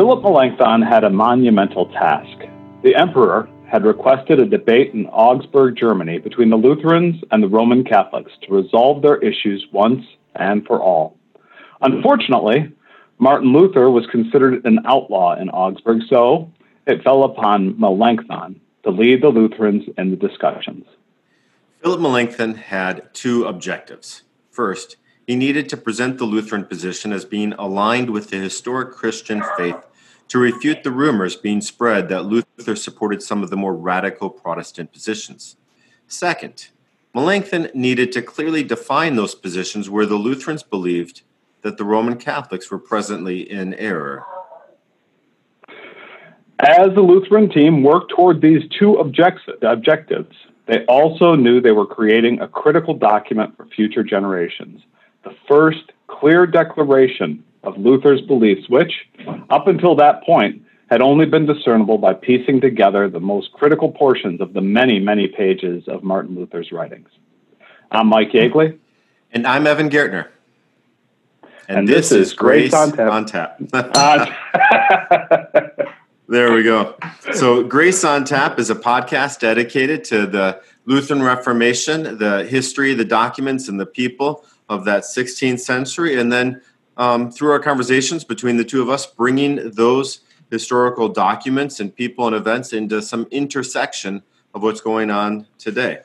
Philip Melanchthon had a monumental task. The emperor had requested a debate in Augsburg, Germany, between the Lutherans and the Roman Catholics to resolve their issues once and for all. Unfortunately, Martin Luther was considered an outlaw in Augsburg, so it fell upon Melanchthon to lead the Lutherans in the discussions. Philip Melanchthon had two objectives. First, he needed to present the Lutheran position as being aligned with the historic Christian faith to refute the rumors being spread that Luther supported some of the more radical Protestant positions. Second, Melanchthon needed to clearly define those positions where the Lutherans believed that the Roman Catholics were presently in error. As the Lutheran team worked toward these two objectives, they also knew they were creating a critical document for future generations. The first clear declaration of Luther's beliefs, which, up until that point, had only been discernible by piecing together the most critical portions of the many, many pages of Martin Luther's writings. I'm Mike Yeagley. And I'm Evan Gertner. And, and this, this, is Grace, Grace on Tap. On tap. there we go. So, Grace on Tap is a podcast dedicated to the Lutheran Reformation, the history, the documents, and the people of that 16th century, and then um, through our conversations between the two of us, bringing those historical documents and people and events into some intersection of what's going on today.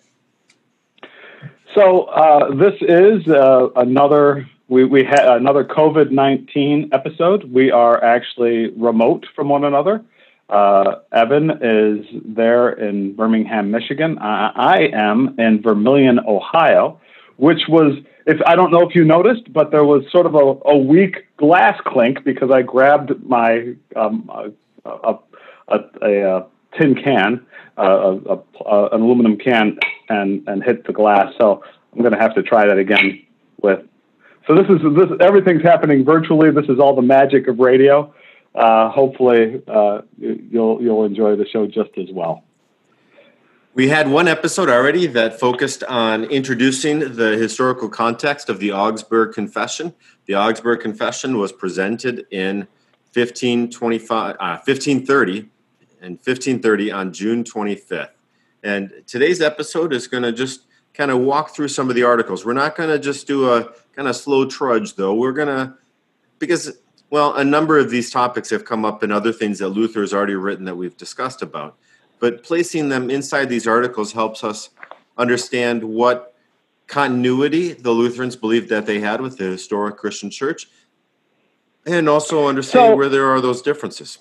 So uh, this is uh, another we we had another COVID nineteen episode. We are actually remote from one another. Uh, Evan is there in Birmingham, Michigan. I, I am in Vermilion, Ohio, which was if I don't know if you noticed, but there was sort of a, a weak glass clink because I grabbed my um, a, a, a, a, tin can, a, an aluminum can, and and hit the glass. So I'm going to have to try that again with. So this is this everything's happening virtually. This is all the magic of radio. Uh, hopefully, uh, you'll you'll enjoy the show just as well. We had one episode already that focused on introducing the historical context of the Augsburg Confession. The Augsburg Confession was presented in 1525, uh, 1530 and 1530 on June 25th. And today's episode is going to just kind of walk through some of the articles. We're not going to just do a kind of slow trudge, though. We're going to, because, well, a number of these topics have come up in other things that Luther has already written that we've discussed about but placing them inside these articles helps us understand what continuity the Lutherans believed that they had with the historic Christian church and also understand so, where there are those differences.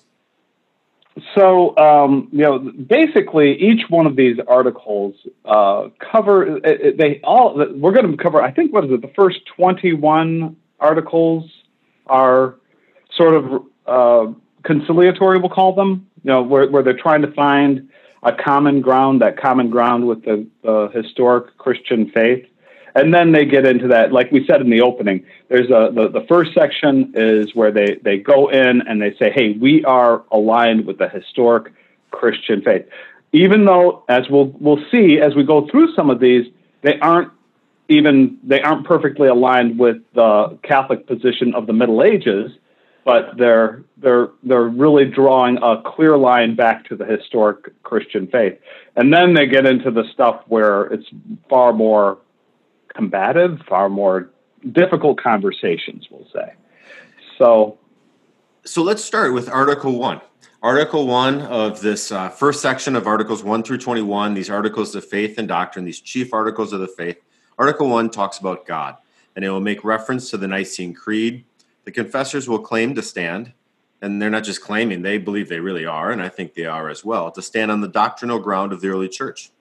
So, um, you know, basically, each one of these articles uh, cover they all. We're going to cover. I think what is it? The first twenty-one articles are sort of uh, conciliatory. We'll call them. You know, where where they're trying to find a common ground, that common ground with the, the historic Christian faith. And then they get into that, like we said in the opening, there's a, the, the first section is where they, they go in and they say, hey, we are aligned with the historic Christian faith. Even though, as we'll, we'll see as we go through some of these, they aren't even, they aren't perfectly aligned with the Catholic position of the Middle Ages but they're they're they're really drawing a clear line back to the historic Christian faith. And then they get into the stuff where it's far more combative, far more difficult conversations, we'll say. So so let's start with Article 1. Article 1 of this uh, first section of Articles 1 through 21, these articles of faith and doctrine, these chief articles of the faith. Article 1 talks about God, and it will make reference to the Nicene Creed, the confessors will claim to stand, and they're not just claiming, they believe they really are, and I think they are as well, to stand on the doctrinal ground of the early church.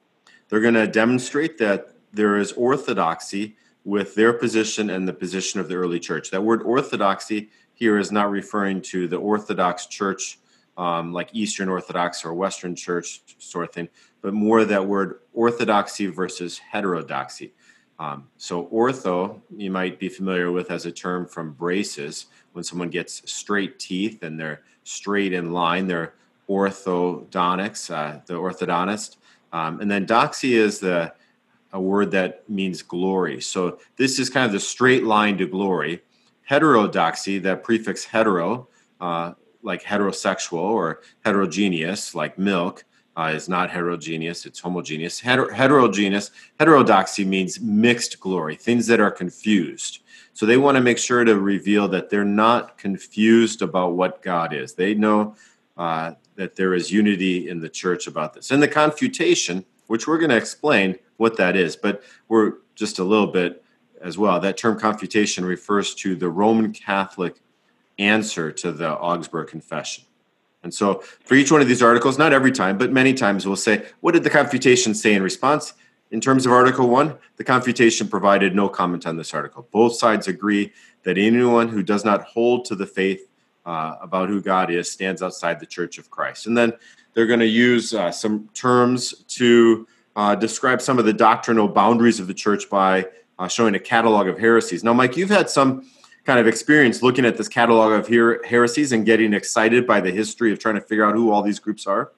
They're going to demonstrate that there is orthodoxy with their position and the position of the early church. That word orthodoxy here is not referring to the Orthodox Church, um, like Eastern Orthodox or Western Church sort of thing, but more that word orthodoxy versus heterodoxy. Um, so ortho, you might be familiar with as a term from braces. When someone gets straight teeth and they're straight in line, they're orthodontics, uh, the orthodontist. Um, and then doxy is the a word that means glory. So this is kind of the straight line to glory. Heterodoxy, that prefix hetero, uh, like heterosexual or heterogeneous, like milk, uh, is not heterogeneous, it's homogeneous. Heter- heterogeneous, heterodoxy means mixed glory, things that are confused. So they want to make sure to reveal that they're not confused about what God is. They know uh, that there is unity in the church about this. And the confutation, which we're going to explain what that is, but we're just a little bit as well. That term confutation refers to the Roman Catholic answer to the Augsburg Confession. And so, for each one of these articles, not every time, but many times, we'll say, What did the confutation say in response? In terms of Article 1, the confutation provided no comment on this article. Both sides agree that anyone who does not hold to the faith uh, about who God is stands outside the Church of Christ. And then they're going to use uh, some terms to uh, describe some of the doctrinal boundaries of the church by uh, showing a catalog of heresies. Now, Mike, you've had some kind of experience looking at this catalog of her- heresies and getting excited by the history of trying to figure out who all these groups are?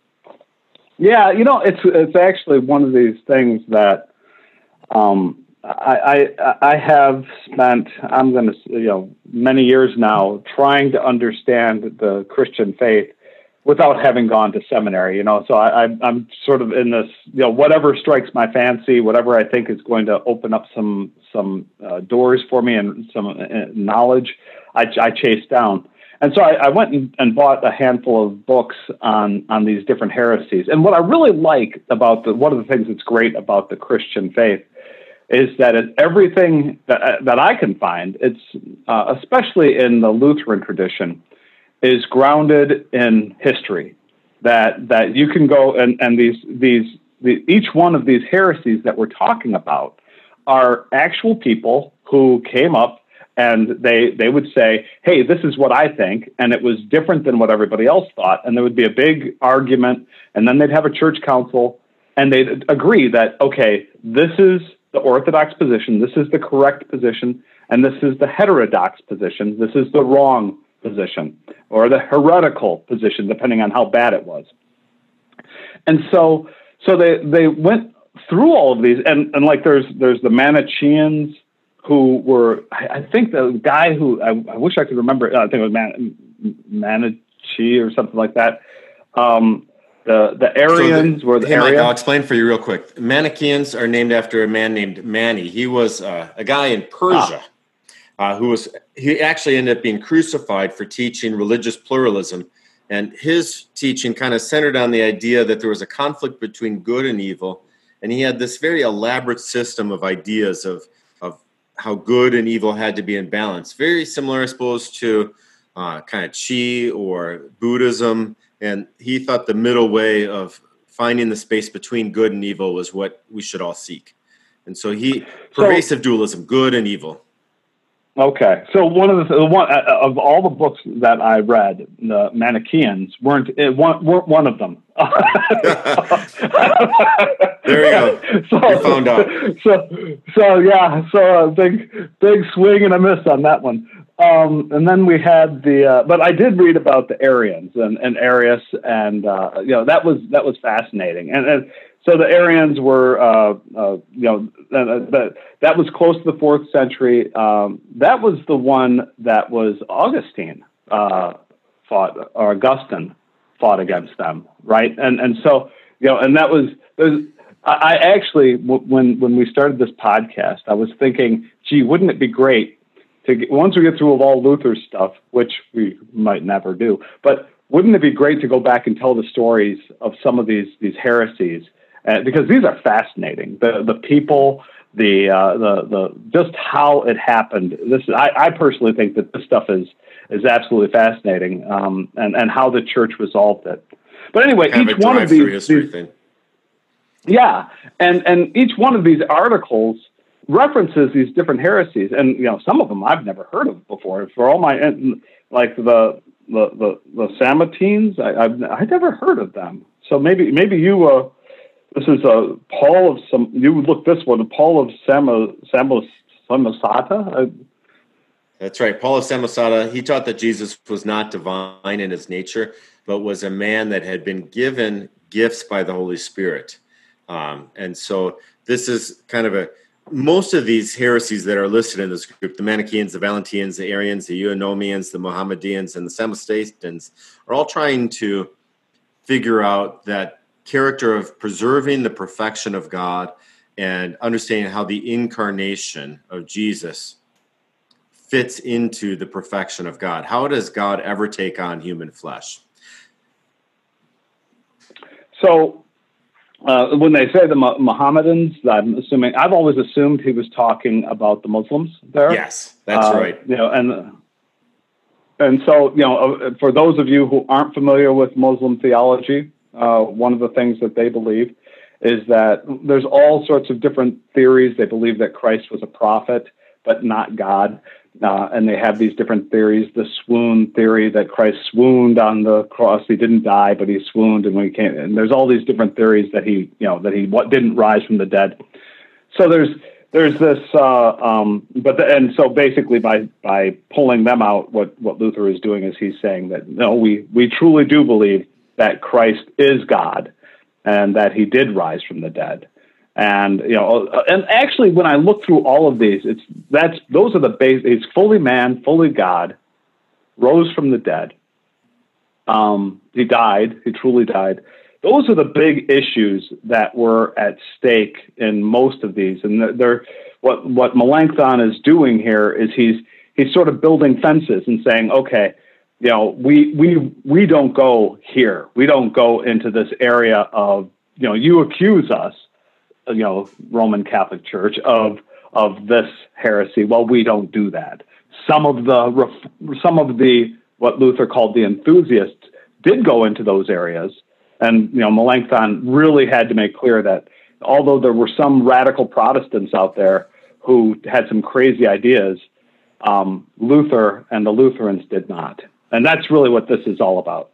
Yeah, you know, it's it's actually one of these things that um, I, I I have spent I'm going to you know many years now trying to understand the Christian faith without having gone to seminary. You know, so I, I I'm sort of in this you know whatever strikes my fancy, whatever I think is going to open up some some uh, doors for me and some uh, knowledge, I, I chase down. And so I, I went and, and, bought a handful of books on on these different heresies. And what I really like about the one of the things that's great about the Christian faith is that it, everything that that I can find, it's uh, especially in the Lutheran tradition, is grounded in history. That that you can go and and these these the, each one of these heresies that we're talking about are actual people who came up and they they would say, "Hey, this is what I think," and it was different than what everybody else thought, and there would be a big argument, and then they'd have a church council, and they'd agree that okay, this is the orthodox position, this is the correct position, and this is the heterodox position, this is the wrong position, or the heretical position, depending on how bad it was. And so, so they they went through all of these, and and like there's there's the Manicheans who were I, think the guy who I, I, wish I could remember I think it was Man, Manichee or something like that. Um, the the Arians so the, were the hey, Mike, I'll explain for you real quick. Manichaeans are named after a man named Mani. He was uh, a guy in Persia ah. Uh, who was he actually ended up being crucified for teaching religious pluralism, and his teaching kind of centered on the idea that there was a conflict between good and evil, and he had this very elaborate system of ideas of of how good and evil had to be in balance. Very similar, I suppose, to uh, kind of Chi or Buddhism and he thought the middle way of finding the space between good and evil was what we should all seek. And so he pervasive so, dualism, good and evil. Okay, so one of the, the one uh, of all the books that I read, the Manichaeans weren't one weren't one of them. there you go. So, you found out. So so yeah, so a big big swing and a miss on that one. Um, and then we had the, uh, but I did read about the Arians and, and Arius, and uh, you know that was that was fascinating. And, and so the Arians were, uh, uh you know, that that was close to the fourth century. Um, that was the one that was Augustine uh, fought, or Augustine fought against them, right? And and so you know, and that was. was I actually, when when we started this podcast, I was thinking, gee, wouldn't it be great to get, once we get through of all Luther's stuff, which we might never do, but wouldn't it be great to go back and tell the stories of some of these these heresies? Uh, because these are fascinating. The the people, the uh, the the just how it happened. This I, I personally think that this stuff is is absolutely fascinating, um, and and how the church resolved it. But anyway, kind each of one of these, these yeah, and and each one of these articles references these different heresies, and you know some of them I've never heard of before. For all my like the the the, the Samatines, I, I've I never heard of them. So maybe maybe you uh, this is a uh, Paul of some you look this one Paul of Samo Samos Samosata. That's right, Paul of Samosata. He taught that Jesus was not divine in his nature, but was a man that had been given gifts by the Holy Spirit. Um, and so this is kind of a most of these heresies that are listed in this group, the Manichaeans, the Valentinians, the Arians, the Eunomians, the Mohammedans, and the Samostatans, are all trying to figure out that character of preserving the perfection of God and understanding how the incarnation of Jesus fits into the perfection of God. How does God ever take on human flesh? So, uh, when they say the Mohammedans, I'm assuming I've always assumed he was talking about the Muslims there. Yes, that's uh, right. You know, and and so you know, uh, for those of you who aren't familiar with Muslim theology, uh, one of the things that they believe is that there's all sorts of different theories. They believe that Christ was a prophet, but not God. Uh, and they have these different theories. The swoon theory that Christ swooned on the cross; he didn't die, but he swooned, and when he came, and there's all these different theories that he, you know, that he what didn't rise from the dead. So there's there's this, uh, um, but the, and so basically by by pulling them out, what what Luther is doing is he's saying that no, we we truly do believe that Christ is God, and that he did rise from the dead. And you know and actually when i look through all of these it's that's those are the base he's fully man fully god rose from the dead. Um, he died he truly died. Those are the big issues that were at stake in most of these. And they're what what melanchthon is doing here is he's he's sort of building fences and saying okay you know we we we don't go here we don't go into this area of you know you accuse us you know Roman Catholic Church of of this heresy. Well, we don't do that. Some of the some of the what Luther called the enthusiasts did go into those areas, and you know Melanchthon really had to make clear that although there were some radical Protestants out there who had some crazy ideas, um, Luther and the Lutherans did not, and that's really what this is all about.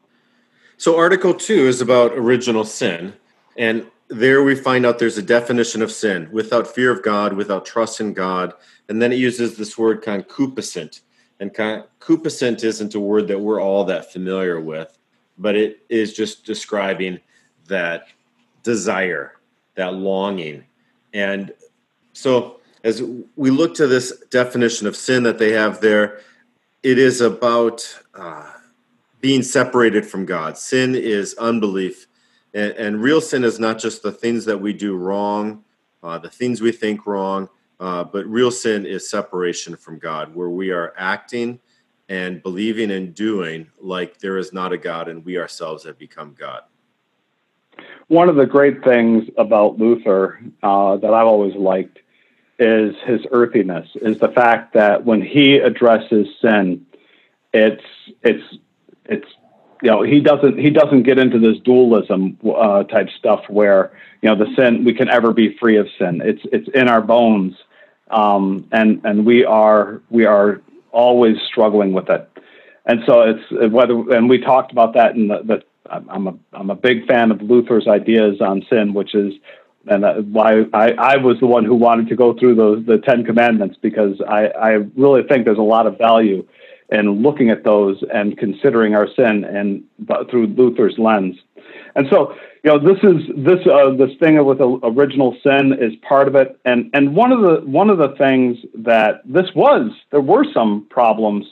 So, Article Two is about original sin, and there we find out there's a definition of sin without fear of God, without trust in God. And then it uses this word concupiscence. And concupiscence isn't a word that we're all that familiar with, but it is just describing that desire, that longing. And so as we look to this definition of sin that they have there, it is about uh, being separated from God. Sin is unbelief and, and, real sin is not just the things that we do wrong, uh, the things we think wrong, uh, but real sin is separation from God, where we are acting and believing and doing like there is not a God and we ourselves have become God. One of the great things about Luther uh, that I've always liked is his earthiness, is the fact that when he addresses sin, it's it's it's you know he doesn't he doesn't get into this dualism uh, type stuff where you know the sin we can ever be free of sin. It's it's in our bones. Um, and and we are we are always struggling with it. And so it's whether and we talked about that in the, the I'm a I'm a big fan of Luther's ideas on sin which is and why I, I was the one who wanted to go through those the Ten Commandments because I, I really think there's a lot of value in looking at those and considering our sin and through Luther's lens. And so, you know, this is this uh, this thing with original sin is part of it. And and one of the one of the things that this was there were some problems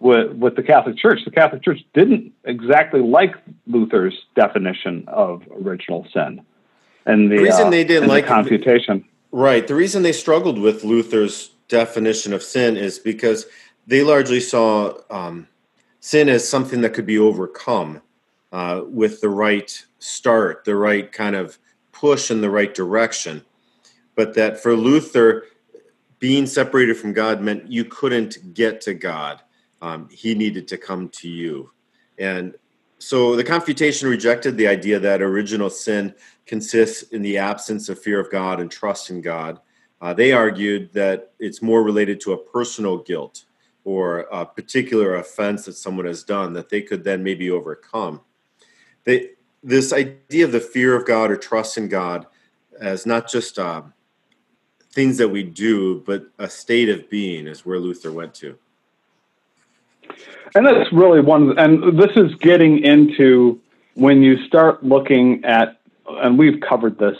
with with the Catholic Church. The Catholic Church didn't exactly like Luther's definition of original sin. And the, the reason uh, they didn't like the confutation. Right. The reason they struggled with Luther's definition of sin is because they largely saw um, sin as something that could be overcome uh, with the right start, the right kind of push in the right direction. But that for Luther, being separated from God meant you couldn't get to God. Um, he needed to come to you. And so the confutation rejected the idea that original sin consists in the absence of fear of God and trust in God. Uh, they argued that it's more related to a personal guilt or a particular offense that someone has done that they could then maybe overcome. They, this idea of the fear of God or trust in God as not just uh, things that we do, but a state of being is where Luther went to. And that's really one, and this is getting into when you start looking at, and we've covered this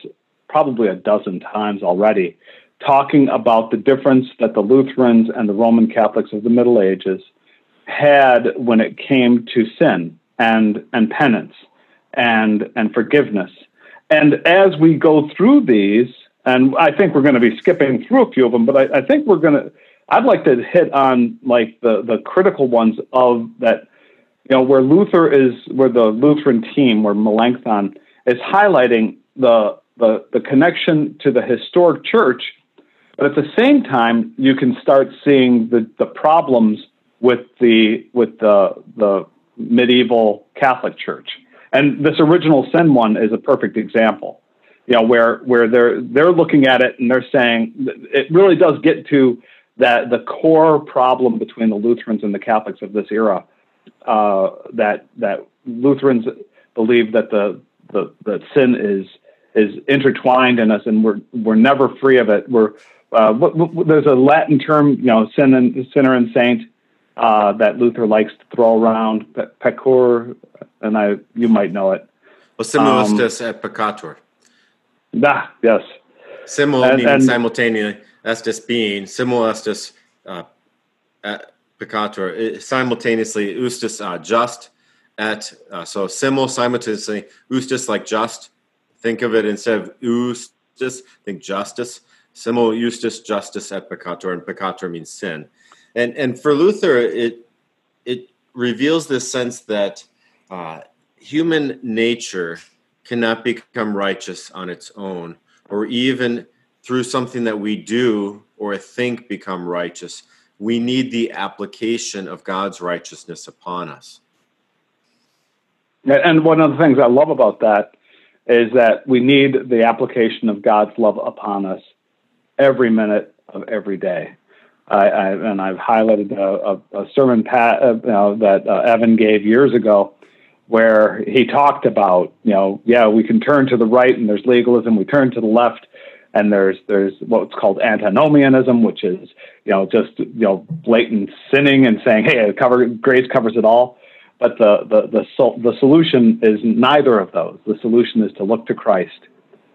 probably a dozen times already, talking about the difference that the Lutherans and the Roman Catholics of the Middle Ages had when it came to sin and and penance and and forgiveness. And as we go through these, and I think we're going to be skipping through a few of them, but I, I think we're going to. I'd like to hit on like the the critical ones of that. You know, where Luther is, where the Lutheran team, where Melanchthon is highlighting the the the connection to the historic church, but at the same time, you can start seeing the the problems with the with the the medieval Catholic Church. And this original sin one is a perfect example you know, where where they're they're looking at it and they're saying it really does get to that the core problem between the Lutherans and the Catholics of this era. Uh, that that Lutherans believe that the the that sin is is intertwined in us and we're we're never free of it. We're uh, what, what, there's a Latin term, you know, sin and sinner and saint uh, that Luther likes to throw around, peccator, and I you might know it. Well, simul um, et peccator. Ah, yes. Simul meaning simultaneously, estis being, simul estis uh, peccator, simultaneously, ustus uh, just, at, uh, so simul simultaneously, ustus like just, think of it instead of ustus, think justice. Simul justus justice et peccator, and peccator means sin. And, and for Luther, it, it reveals this sense that uh, human nature cannot become righteous on its own, or even through something that we do or think become righteous. We need the application of God's righteousness upon us. And one of the things I love about that is that we need the application of God's love upon us every minute of every day. I, I, and I've highlighted a, a, sermon pat, uh, you know, that uh, Evan gave years ago where he talked about, you know, yeah, we can turn to the right and there's legalism, we turn to the left and there's there's what's called antinomianism, which is you know just you know blatant sinning and saying, hey, cover, grace covers it all. But the the the, sol- the solution is neither of those. The solution is to look to Christ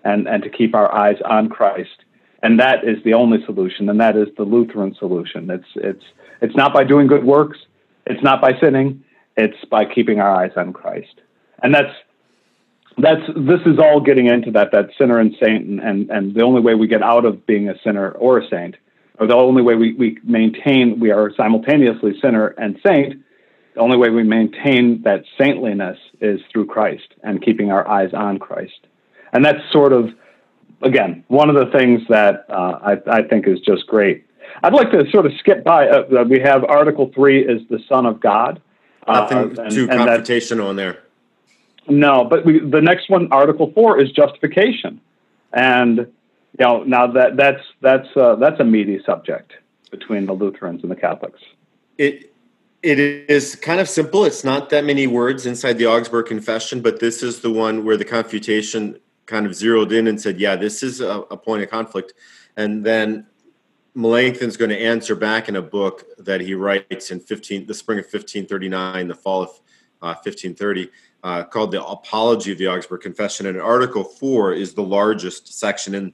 and and to keep our eyes on Christ, and that is the only solution, and that is the Lutheran solution. It's it's it's not by doing good works, it's not by sinning, it's by keeping our eyes on Christ. And that's that's this is all getting into that that sinner and saint and, and, and the only way we get out of being a sinner or a saint, or the only way we, we maintain we are simultaneously sinner and saint, the only way we maintain that saintliness is through Christ and keeping our eyes on Christ. And that's sort of again one of the things that uh, I, I think is just great. I'd like to sort of skip by. Uh, we have Article Three is the Son of God, Nothing uh, and, too confrontational in there. No, but we, the next one, Article Four, is justification, and you know now that that's that's uh, that's a meaty subject between the Lutherans and the Catholics. It it is kind of simple. It's not that many words inside the Augsburg Confession, but this is the one where the confutation kind of zeroed in and said, "Yeah, this is a, a point of conflict." And then Melanchthon's going to answer back in a book that he writes in 15, the spring of 1539, the fall of uh, 1530, uh, called the Apology of the Augsburg Confession. And Article 4 is the largest section in,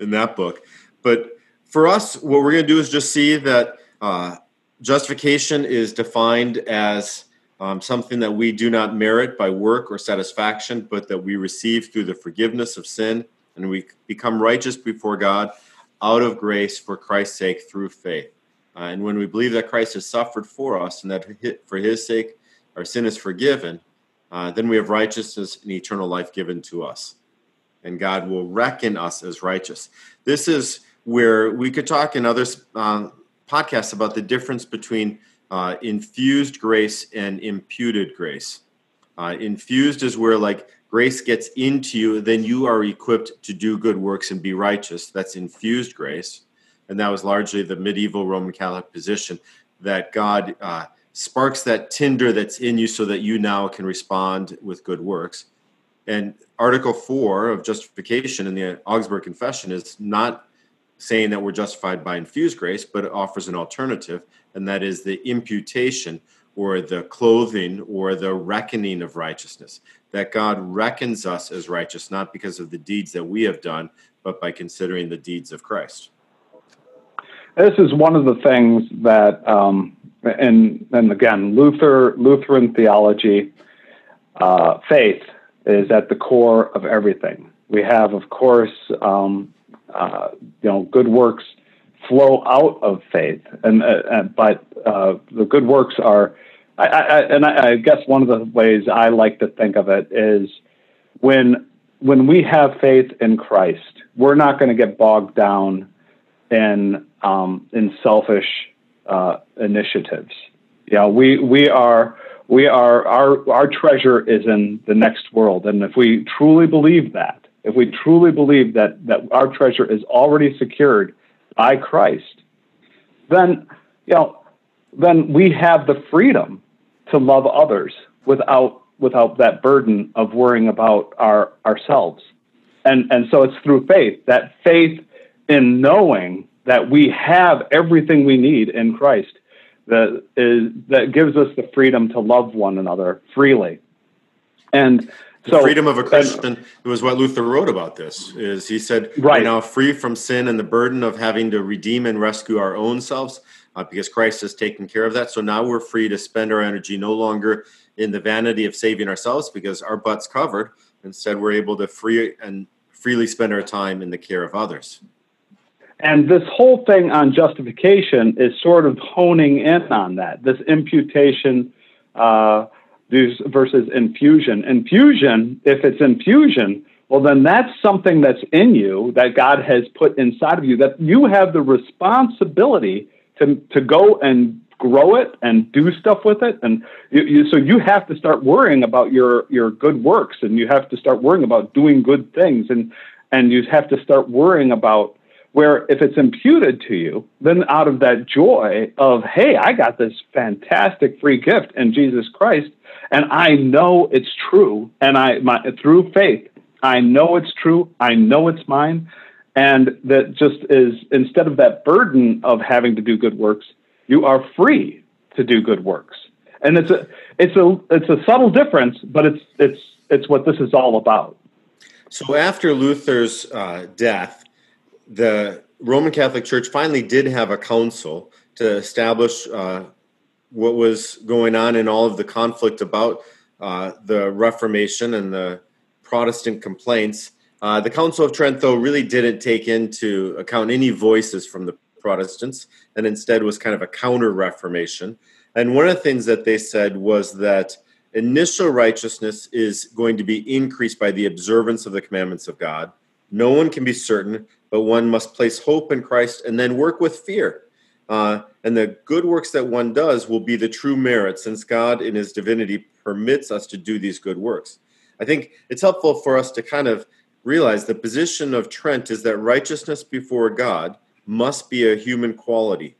in that book. But for us, what we're going to do is just see that uh, justification is defined as um, something that we do not merit by work or satisfaction, but that we receive through the forgiveness of sin and we become righteous before God out of grace for Christ's sake through faith. Uh, and when we believe that Christ has suffered for us and that for his sake our sin is forgiven, uh, then we have righteousness and eternal life given to us. And God will reckon us as righteous. This is where we could talk in other uh, podcasts about the difference between uh, infused grace and imputed grace. Uh, infused is where, like, grace gets into you, then you are equipped to do good works and be righteous. That's infused grace. And that was largely the medieval Roman Catholic position that God uh, sparks that tinder that's in you so that you now can respond with good works. And Article 4 of justification in the Augsburg Confession is not saying that we're justified by infused grace, but it offers an alternative, and that is the imputation, or the clothing or the reckoning of righteousness. That God reckons us as righteous, not because of the deeds that we have done, but by considering the deeds of Christ. This is one of the things that, um, and and again, Luther Lutheran theology, uh, faith is at the core of everything. We have, of course, um, uh, you know, good works flow out of faith, and uh, but uh, the good works are, I, I, and I, I guess one of the ways I like to think of it is when when we have faith in Christ, we're not going to get bogged down in um, in selfish uh, initiatives. Yeah, we we are we are our our treasure is in the next world, and if we truly believe that, if we truly believe that that our treasure is already secured by Christ, then you know, then we have the freedom to love others without without that burden of worrying about our ourselves. And and so it's through faith, that faith in knowing that we have everything we need in Christ that is that gives us the freedom to love one another freely. And the so, freedom of a Christian and, it was what Luther wrote about this is he said right. we're now free from sin and the burden of having to redeem and rescue our own selves uh, because Christ has taken care of that. So now we're free to spend our energy no longer in the vanity of saving ourselves because our butt's covered. Instead, we're able to free and freely spend our time in the care of others. And this whole thing on justification is sort of honing in on that. This imputation uh, versus infusion. Infusion, if it's infusion, well, then that's something that's in you that God has put inside of you that you have the responsibility to, to go and grow it and do stuff with it. And you, you, so you have to start worrying about your, your good works and you have to start worrying about doing good things. And, and you have to start worrying about where if it's imputed to you, then out of that joy of, hey, I got this fantastic free gift in Jesus Christ, and I know it's true, and I my, through faith, I know it's true, I know it's mine, and that just is instead of that burden of having to do good works, you are free to do good works, and it's a it's a it's a subtle difference, but it's it's it's what this is all about. So after Luther's uh, death the Roman Catholic Church finally did have a council to establish uh, what was going on in all of the conflict about uh, the Reformation and the Protestant complaints. Uh, the Council of Trent, though, really didn't take into account any voices from the Protestants and instead was kind of a counter Reformation. And one of the things that they said was that initial righteousness is going to be increased by the observance of the commandments of God. No one can be certain but one must place hope in Christ and then work with fear. Uh, and the good works that one does will be the true merit, since God, in His divinity, permits us to do these good works. I think it's helpful for us to kind of realize the position of Trent is that righteousness before God must be a human quality.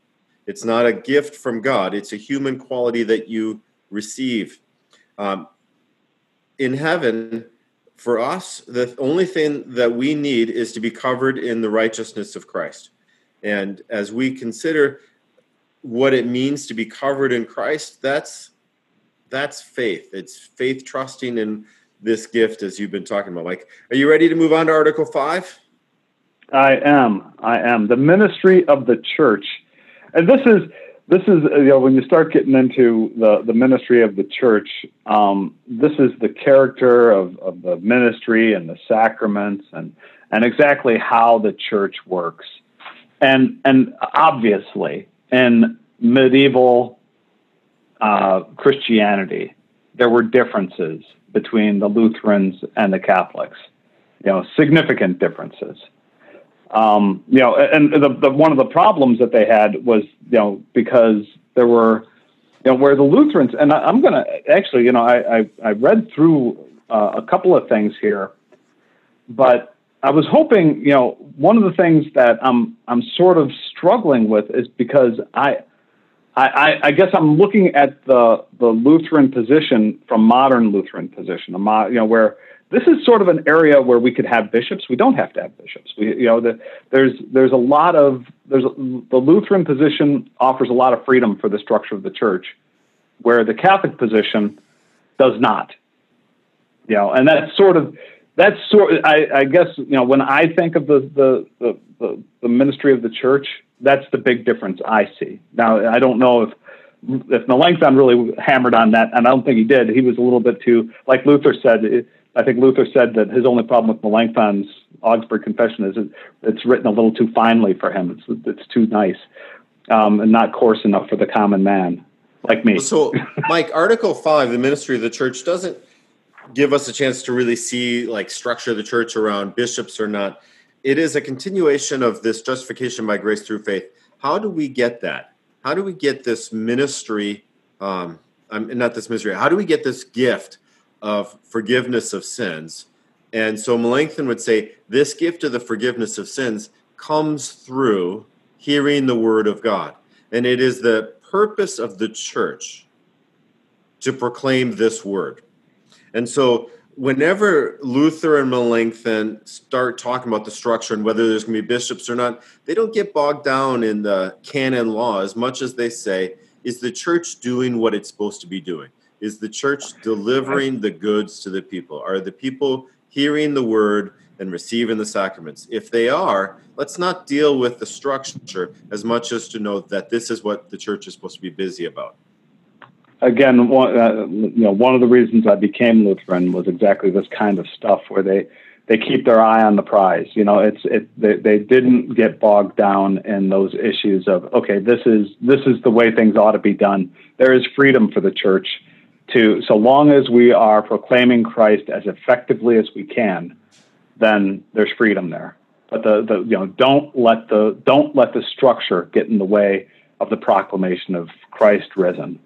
It's not a gift from God, it's a human quality that you receive. Um, in heaven, for us, the only thing that we need is to be covered in the righteousness of Christ. And as we consider what it means to be covered in Christ, that's that's faith. It's faith trusting in this gift as you've been talking about. Mike, are you ready to move on to Article 5? I am. I am. The ministry of the church. And this is this is you know when you start getting into the the ministry of the church um, this is the character of, of the ministry and the sacraments and and exactly how the church works. And and obviously in medieval uh, Christianity there were differences between the Lutherans and the Catholics you know significant differences um, you know, and the, the one of the problems that they had was, you know, because there were, you know, where the Lutherans, and I, am going to actually, you know, I, I, I read through uh, a couple of things here, but I was hoping, you know, one of the things that I'm I'm sort of struggling with is because I, I, I guess I'm looking at the the Lutheran position from modern Lutheran position, you know, where this is sort of an area where we could have bishops. We don't have to have bishops. We, you know, the, there's there's a lot of there's the Lutheran position offers a lot of freedom for the structure of the church, where the Catholic position does not. You know, and that's sort of that's sort. I, I guess you know when I think of the the, the the the ministry of the church, that's the big difference I see. Now I don't know if if Melanchthon really hammered on that, and I don't think he did. He was a little bit too, like Luther said. It, I think Luther said that his only problem with Melanchthon's Augsburg Confession is it's written a little too finely for him. It's it's too nice um, and not coarse enough for the common man like me. So, Mike, Article Five, the ministry of the church, doesn't give us a chance to really see like structure the church around bishops or not. It is a continuation of this justification by grace through faith. How do we get that? How do we get this ministry? Um, not this ministry. How do we get this gift of forgiveness of sins? And so Melanchthon would say this gift of the forgiveness of sins comes through hearing the word of God. And it is the purpose of the church to proclaim this word. And so whenever Luther and Melanchthon start talking about the structure and whether there's going to be bishops or not, they don't get bogged down in the canon law as much as they say, is the church doing what it's supposed to be doing? Is the church delivering the goods to the people? Are the people hearing the word and receiving the sacraments? If they are, let's not deal with the structure as much as to know that this is what the church is supposed to be busy about. Again, one, uh, you know, one of the reasons I became Lutheran was exactly this kind of stuff where they they keep their eye on the prize. You know, it's it they, they didn't get bogged down in those issues of okay, this is this is the way things ought to be done. There is freedom for the church to so long as we are proclaiming Christ as effectively as we can, then there's freedom there. But the, the you know don't let the don't let the structure get in the way of the proclamation of Christ risen.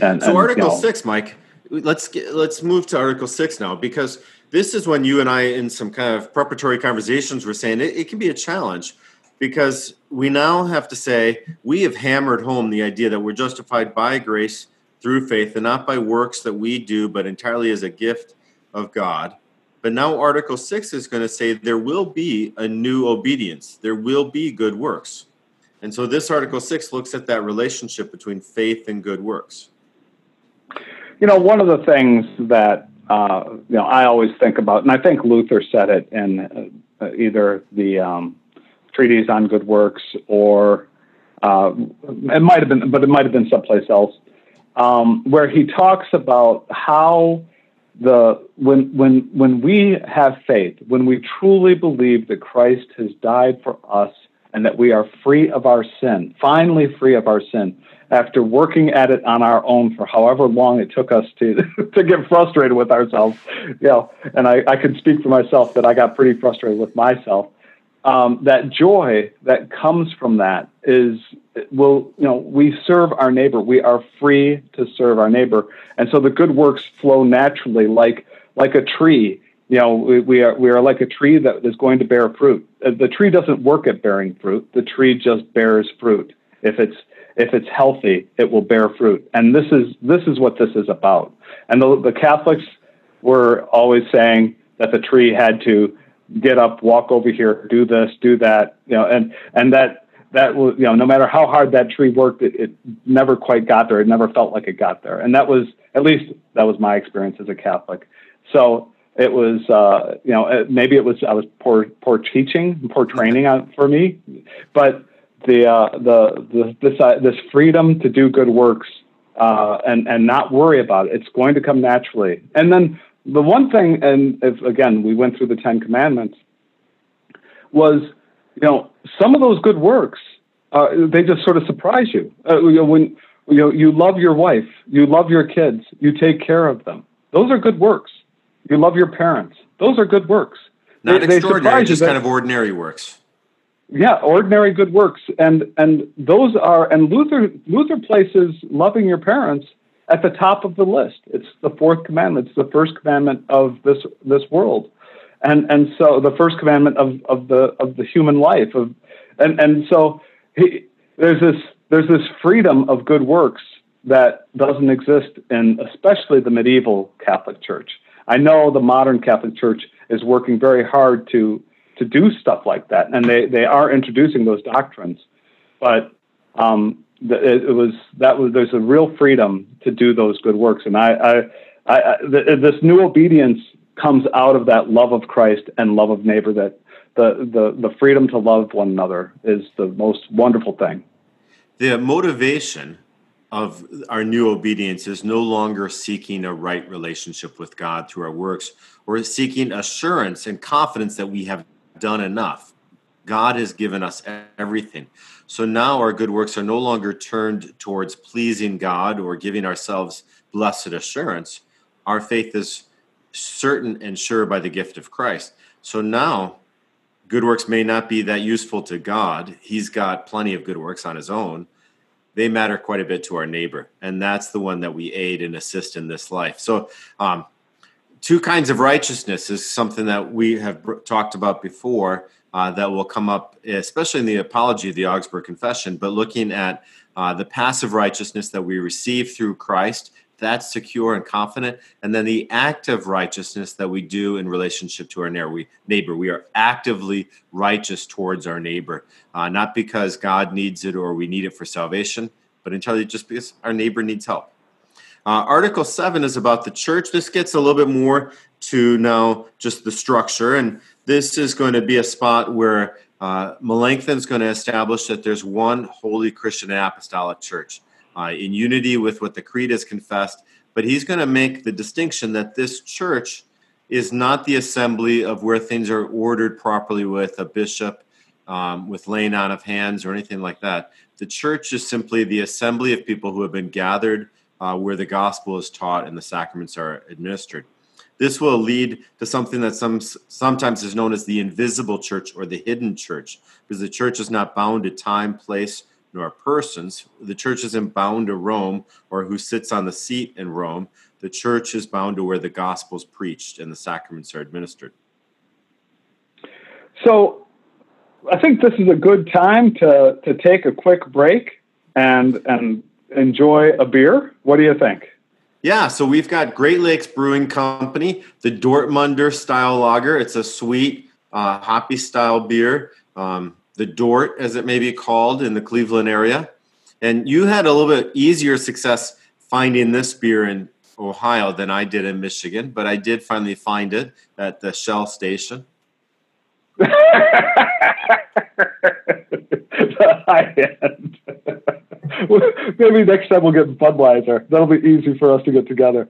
And, so and, Article you know, six, Mike. Let's get, let's move to Article six now because this is when you and I, in some kind of preparatory conversations, were saying it, it can be a challenge because we now have to say we have hammered home the idea that we're justified by grace through faith and not by works that we do, but entirely as a gift of God. But now Article 6 is going to say there will be a new obedience, there will be good works. And so this Article 6 looks at that relationship between faith and good works. You know, one of the things that uh, you know I always think about, and I think Luther said it in uh, either the um, treatise on good works or uh, it might have been, but it might have been someplace else, um, where he talks about how the when when when we have faith, when we truly believe that Christ has died for us and that we are free of our sin, finally free of our sin, after working at it on our own for however long it took us to to get frustrated with ourselves, you know, and I, I can speak for myself that I got pretty frustrated with myself. Um, that joy that comes from that is will you know we serve our neighbor. We are free to serve our neighbor. And so the good works flow naturally like like a tree. You know we, we are we are like a tree that is going to bear fruit. Uh, the tree doesn't work at bearing fruit. The tree just bears fruit. If it's if it's healthy it will bear fruit. And this is this is what this is about. And the, the catholics were always saying that the tree had to get up walk over here do this do that you know and and that that was, you know, no matter how hard that tree worked, it, it never quite got there. It never felt like it got there. And that was, at least that was my experience as a Catholic. So it was, uh, you know, maybe it was, I was poor, poor teaching, poor training on, for me, but the, uh, the, the, this, uh, this freedom to do good works, uh, and, and not worry about it. It's going to come naturally. And then the one thing, and if, again, we went through the 10 commandments was, you know, some of those good works, uh, they just sort of surprise you. Uh, you know, when you know you love your wife, you love your kids, you take care of them. Those are good works. You love your parents. Those are good works. Not they, extraordinary, they just kind of ordinary works. Yeah, ordinary good works, and and those are and Luther Luther places loving your parents at the top of the list. It's the fourth commandment. It's the first commandment of this this world and and so the first commandment of, of the of the human life of and and so he, there's this there's this freedom of good works that doesn't exist in especially the medieval Catholic Church. I know the modern Catholic Church is working very hard to to do stuff like that, and they they are introducing those doctrines, but um, it, it, was that was there's a real freedom to do those good works, and I, I, I, I this new obedience comes out of that love of Christ and love of neighbor. That the the the freedom to love one another is the most wonderful thing. The motivation of our new obedience is no longer seeking a right relationship with God through our works or seeking assurance and confidence that we have done enough. God has given us everything. So now our good works are no longer turned towards pleasing God or giving ourselves blessed assurance. Our faith is certain and sure by the gift of Christ. So now good works may not be that useful to God. He's got plenty of good works on his own. They matter quite a bit to our neighbor. And that's the one that we aid and assist in this life. So, um, two kinds of righteousness is something that we have talked about before uh, that will come up, especially in the apology of the Augsburg Confession, but looking at uh, the passive righteousness that we receive through Christ, that's secure and confident. And then the act of righteousness that we do in relationship to our neighbor. We, are actively righteous towards our neighbor, uh, not because God needs it or we need it for salvation, but entirely just because our neighbor needs help. Uh, Article 7 is about the church. This gets a little bit more to now just the structure. And this is going to be a spot where uh, Melanchthon is going to establish that there's one holy Christian and apostolic church uh, in unity with what the creed has confessed. But he's going to make the distinction that this church is not the assembly of where things are ordered properly with a bishop, um, with laying on of hands, or anything like that. The church is simply the assembly of people who have been gathered uh, where the gospel is taught and the sacraments are administered. This will lead to something that some, sometimes is known as the invisible church or the hidden church, because the church is not bound to time, place, nor persons. The church isn't bound to Rome or who sits on the seat in Rome. The church is bound to where the gospel is preached and the sacraments are administered. So I think this is a good time to, to take a quick break and, and enjoy a beer. What do you think? Yeah, so we've got Great Lakes Brewing Company, the Dortmunder style lager. It's a sweet, uh, hoppy style beer, um, the Dort, as it may be called in the Cleveland area. And you had a little bit easier success finding this beer in Ohio than I did in Michigan, but I did finally find it at the Shell station. the high end. Maybe next time we'll get Budweiser. That'll be easy for us to get together.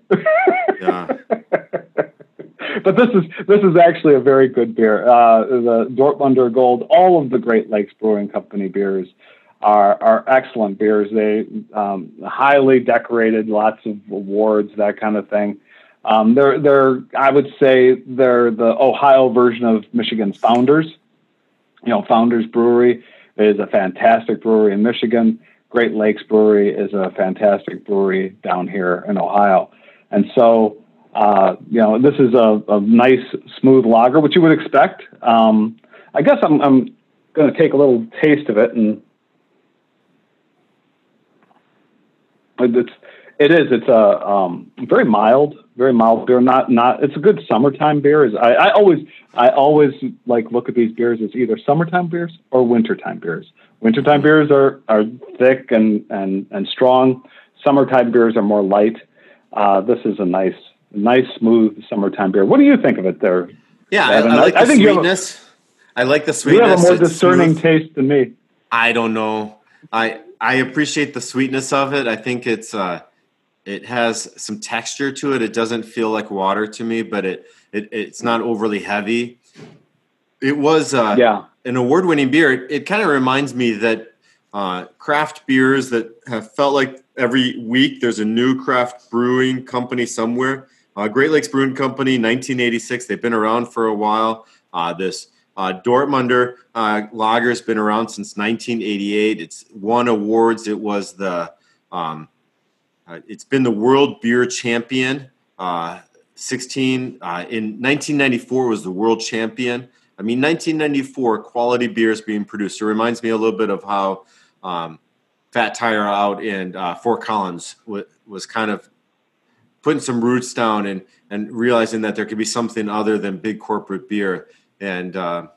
yeah. But this is this is actually a very good beer. Uh, the Dortmunder Gold. All of the Great Lakes Brewing Company beers are are excellent beers. They um, highly decorated, lots of awards, that kind of thing. Um, they're they're I would say they're the Ohio version of Michigan's Founders. You know, Founders Brewery is a fantastic brewery in Michigan. Great Lakes Brewery is a fantastic brewery down here in Ohio. And so, uh, you know, this is a, a, nice, smooth lager, which you would expect. Um, I guess I'm, I'm going to take a little taste of it, and it's it is. It's a um, very mild, very mild beer. Not not. It's a good summertime beer. Is I, I always I always like look at these beers as either summertime beers or wintertime beers. Wintertime beers are are thick and and and strong. Summertime beers are more light. Uh, this is a nice nice smooth summertime beer. What do you think of it there? Yeah, I, I, like I, the sweetness. A, I like the sweetness. You have a more discerning smooth. taste than me. I don't know. I I appreciate the sweetness of it. I think it's uh, it has some texture to it. It doesn't feel like water to me, but it, it it's not overly heavy. It was uh, yeah. an award-winning beer. It, it kind of reminds me that uh, craft beers that have felt like every week there's a new craft brewing company somewhere. Uh, Great Lakes Brewing Company, 1986. They've been around for a while. Uh, this uh, Dortmunder uh, lager has been around since 1988. It's won awards. It was the um, uh, it's been the world beer champion. Uh, 16 uh, in 1994 was the world champion. I mean, 1994 quality beers being produced. It reminds me a little bit of how um, Fat Tire out in Fort Collins w- was kind of putting some roots down and and realizing that there could be something other than big corporate beer. And uh,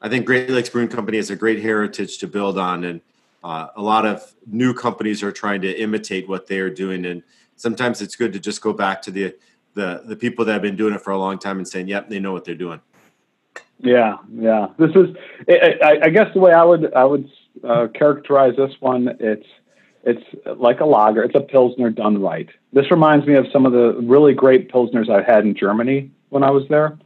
I think Great Lakes Brewing Company has a great heritage to build on. And uh, a lot of new companies are trying to imitate what they are doing, and sometimes it's good to just go back to the the the people that have been doing it for a long time and saying, "Yep, they know what they're doing." Yeah, yeah. This is, I, I guess, the way I would I would uh, characterize this one. It's it's like a lager. It's a pilsner done right. This reminds me of some of the really great pilsners I had in Germany when I was there.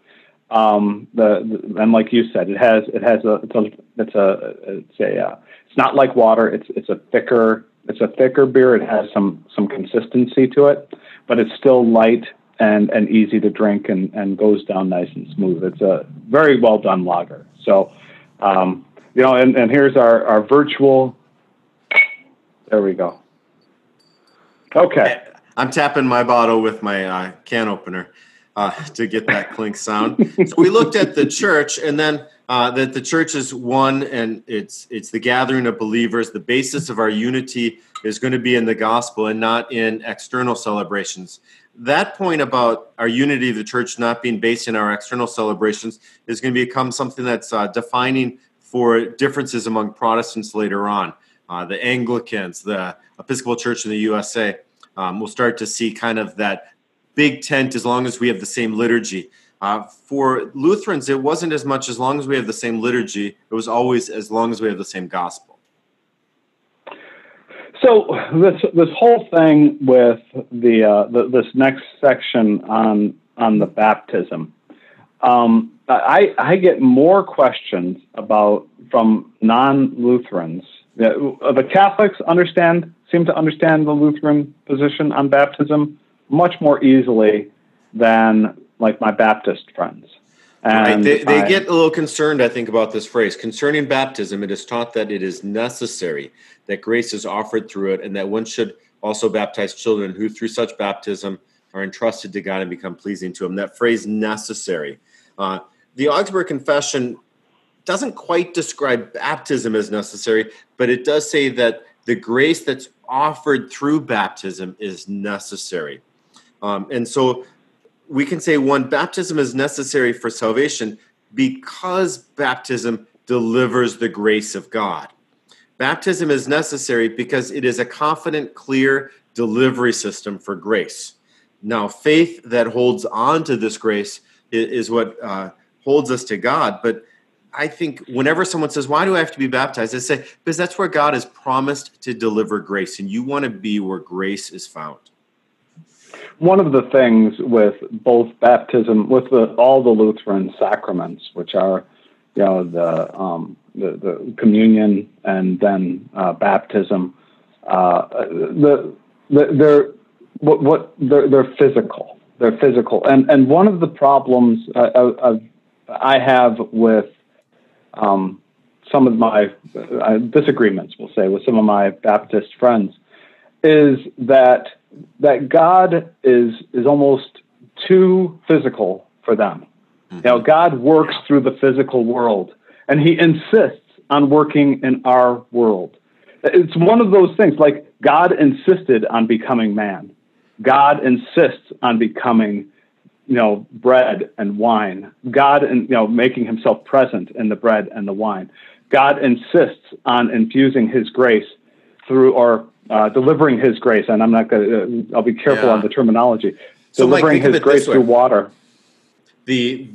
Um, the, the, and like you said, it has it has a it's a it's a it's a uh, it's not like water. It's it's a thicker it's a thicker beer. It has some some consistency to it, but it's still light and and easy to drink and and goes down nice and smooth. It's a very well done lager. So, um, you know, and and here's our our virtual. There we go. Okay. I'm tapping my bottle with my uh, can opener uh, to get that clink sound. so we looked at the church, and then uh, that the church is one, and it's it's the gathering of believers. The basis of our unity is going to be in the gospel and not in external celebrations. That point about our unity of the church not being based in our external celebrations is going to become something that's uh, defining for differences among Protestants later on. Uh, the Anglicans, the Episcopal Church in the USA, um, we'll start to see kind of that big tent as long as we have the same liturgy. Uh, for Lutherans, it wasn't as much as long as we have the same liturgy, it was always as long as we have the same gospel. So this this whole thing with the, uh, the this next section on on the baptism, um, I I get more questions about from non Lutherans. The, the Catholics understand seem to understand the Lutheran position on baptism much more easily than like my Baptist friends. And right. They, they I, get a little concerned, I think, about this phrase. Concerning baptism, it is taught that it is necessary, that grace is offered through it, and that one should also baptize children who, through such baptism, are entrusted to God and become pleasing to Him. That phrase, necessary. Uh, the Augsburg Confession doesn't quite describe baptism as necessary, but it does say that the grace that's offered through baptism is necessary. Um, and so we can say one, baptism is necessary for salvation because baptism delivers the grace of God. Baptism is necessary because it is a confident, clear delivery system for grace. Now, faith that holds on to this grace is, what uh, holds us to God. But I think whenever someone says, Why do I have to be baptized? I say, Because that's where God has promised to deliver grace, and you want to be where grace is found. One of the things with both baptism, with the, all the Lutheran sacraments, which are, you know, the um, the, the, communion and then uh, baptism, uh, the, the they're what, what they're, they're physical. They're physical, and and one of the problems uh, I have with um, some of my uh, disagreements, we'll say, with some of my Baptist friends, is that that God is is almost too physical for them. Mm-hmm. You know, God works through the physical world, and He insists on working in our world. It's one of those things. Like God insisted on becoming man. God insists on becoming you know, bread and wine. God, and you know, making Himself present in the bread and the wine. God insists on infusing His grace through or uh, delivering His grace. And I'm not going to. Uh, I'll be careful yeah. on the terminology. So delivering Mike, His grace through water. The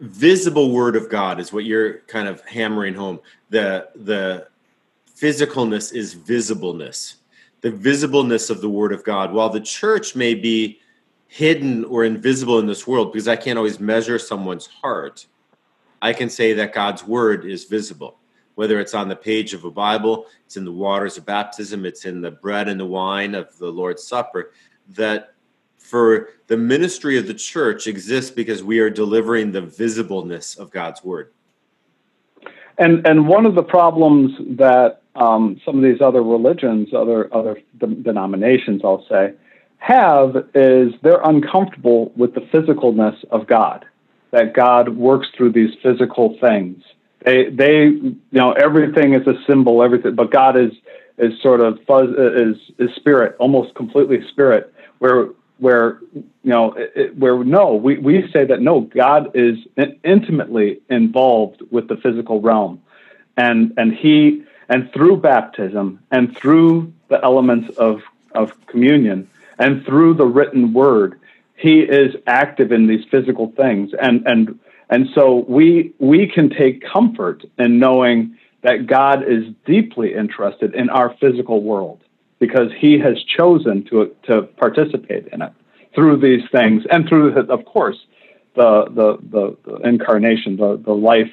visible Word of God is what you're kind of hammering home. The the physicalness is visibleness. The visibleness of the Word of God. While the church may be hidden or invisible in this world because I can't always measure someone's heart. I can say that God's word is visible, whether it's on the page of a Bible, it's in the waters of baptism, it's in the bread and the wine of the Lord's Supper, that for the ministry of the church exists because we are delivering the visibleness of God's word. And and one of the problems that um, some of these other religions, other other denominations, I'll say, have is they're uncomfortable with the physicalness of God, that God works through these physical things. They, they, you know, everything is a symbol, everything, but God is is sort of fuzz, is is spirit, almost completely spirit. Where where you know it, where no, we we say that no, God is intimately involved with the physical realm, and and he and through baptism and through the elements of, of communion and through the written word, he is active in these physical things. And, and, and so we, we can take comfort in knowing that God is deeply interested in our physical world because he has chosen to, to participate in it through these things and through, of course, the, the, the, the incarnation, the, the life,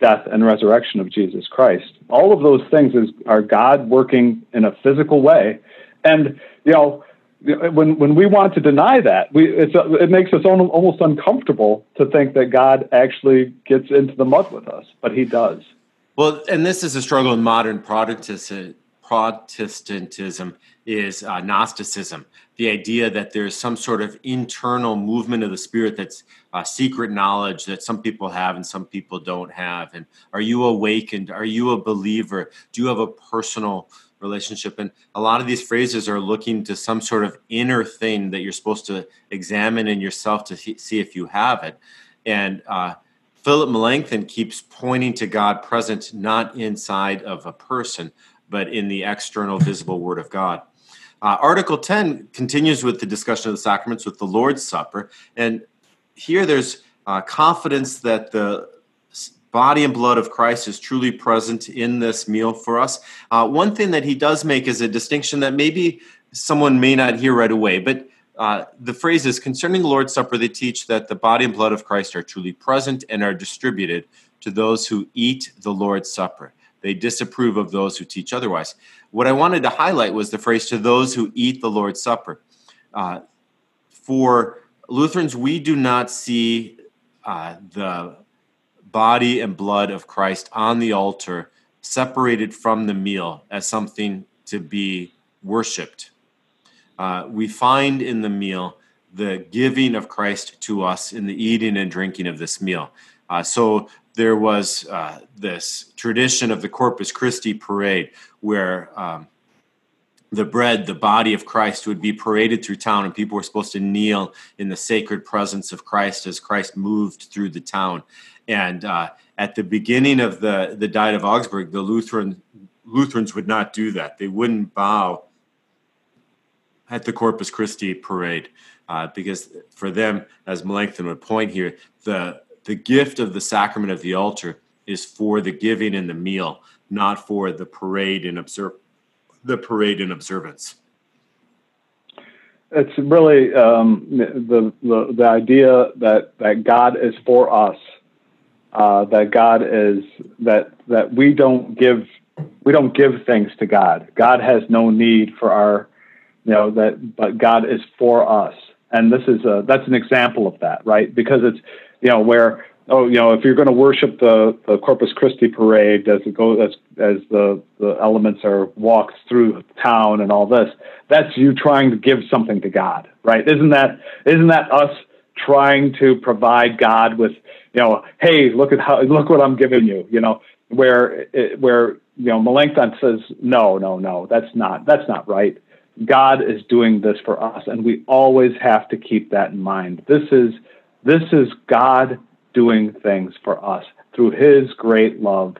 death, and resurrection of Jesus Christ. All of those things is, are God working in a physical way. And, you know, when when we want to deny that, we it makes us almost uncomfortable to think that God actually gets into the mud with us, but He does. Well, and this is a struggle in modern Protestantism. Is uh, Gnosticism, the idea that there's some sort of internal movement of the spirit that's uh, secret knowledge that some people have and some people don't have. And are you awakened? Are you a believer? Do you have a personal relationship. And a lot of these phrases are looking to some sort of inner thing that you're supposed to examine in yourself to see if you have it. And uh, Philip Melanchthon keeps pointing to God present not inside of a person, but in the external visible Word of God. Uh, Article 10 continues with the discussion of the sacraments with the Lord's Supper. And here there's uh, confidence that the body and blood of Christ is truly present in this meal for us. Uh, one thing that he does make is a distinction that maybe someone may not hear right away, but uh, the phrase is concerning the Lord's Supper, they teach that the body and blood of Christ are truly present and are distributed to those who eat the Lord's Supper. They disapprove of those who teach otherwise. What I wanted to highlight was the phrase to those who eat the Lord's Supper. Uh, for Lutherans, we do not see uh, the body and blood of Christ on the altar, separated from the meal as something to be worshiped. Uh, we find in the meal the giving of Christ to us in the eating and drinking of this meal. Uh, so there was uh, this tradition of the Corpus Christi parade where um, the bread, the body of Christ, would be paraded through town, and people were supposed to kneel in the sacred presence of Christ as Christ moved through the town. And uh, at the beginning of the, the Diet of Augsburg, the Lutheran, Lutherans would not do that. They wouldn't bow at the Corpus Christi parade uh, because for them, as Melanchthon would point here, the, the gift of the sacrament of the altar is for the giving and the meal, not for the parade and observe the parade and observance. It's really um, the, the the idea that that God is for us uh, that God is that that we don't give we don't give things to God. God has no need for our you know that but God is for us. And this is a that's an example of that, right? Because it's you know where oh you know if you're going to worship the, the Corpus Christi parade as it goes as as the the elements are walked through town and all this, that's you trying to give something to God, right? Isn't that isn't that us trying to provide God with, you know, hey, look at how look what I'm giving you, you know, where where you know Melanchthon says, no, no, no, that's not that's not right. God is doing this for us, and we always have to keep that in mind. This is this is God doing things for us through His great love,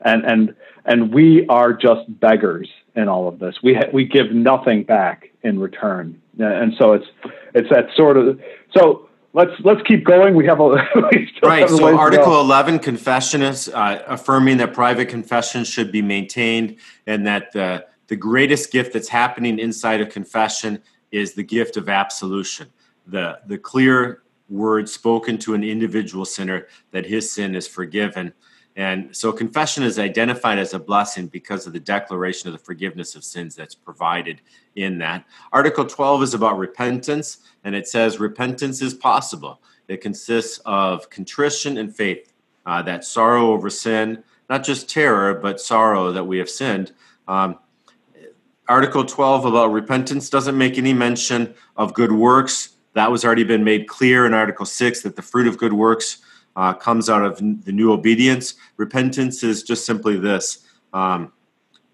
and and and we are just beggars in all of this. We ha- we give nothing back in return, and so it's it's that sort of so let's let's keep going. We have a we right. so Article eleven, confession is uh, affirming that private confession should be maintained, and that the the greatest gift that's happening inside of confession is the gift of absolution. The the clear word spoken to an individual sinner that his sin is forgiven. And so confession is identified as a blessing because of the declaration of the forgiveness of sins that's provided in that. Article 12 is about repentance, and it says repentance is possible. It consists of contrition and faith, uh, that sorrow over sin, not just terror, but sorrow that we have sinned. Um, Article 12 about repentance doesn't make any mention of good works. That was already been made clear in Article 6 that the fruit of good works uh, comes out of the new obedience. Repentance is just simply this um,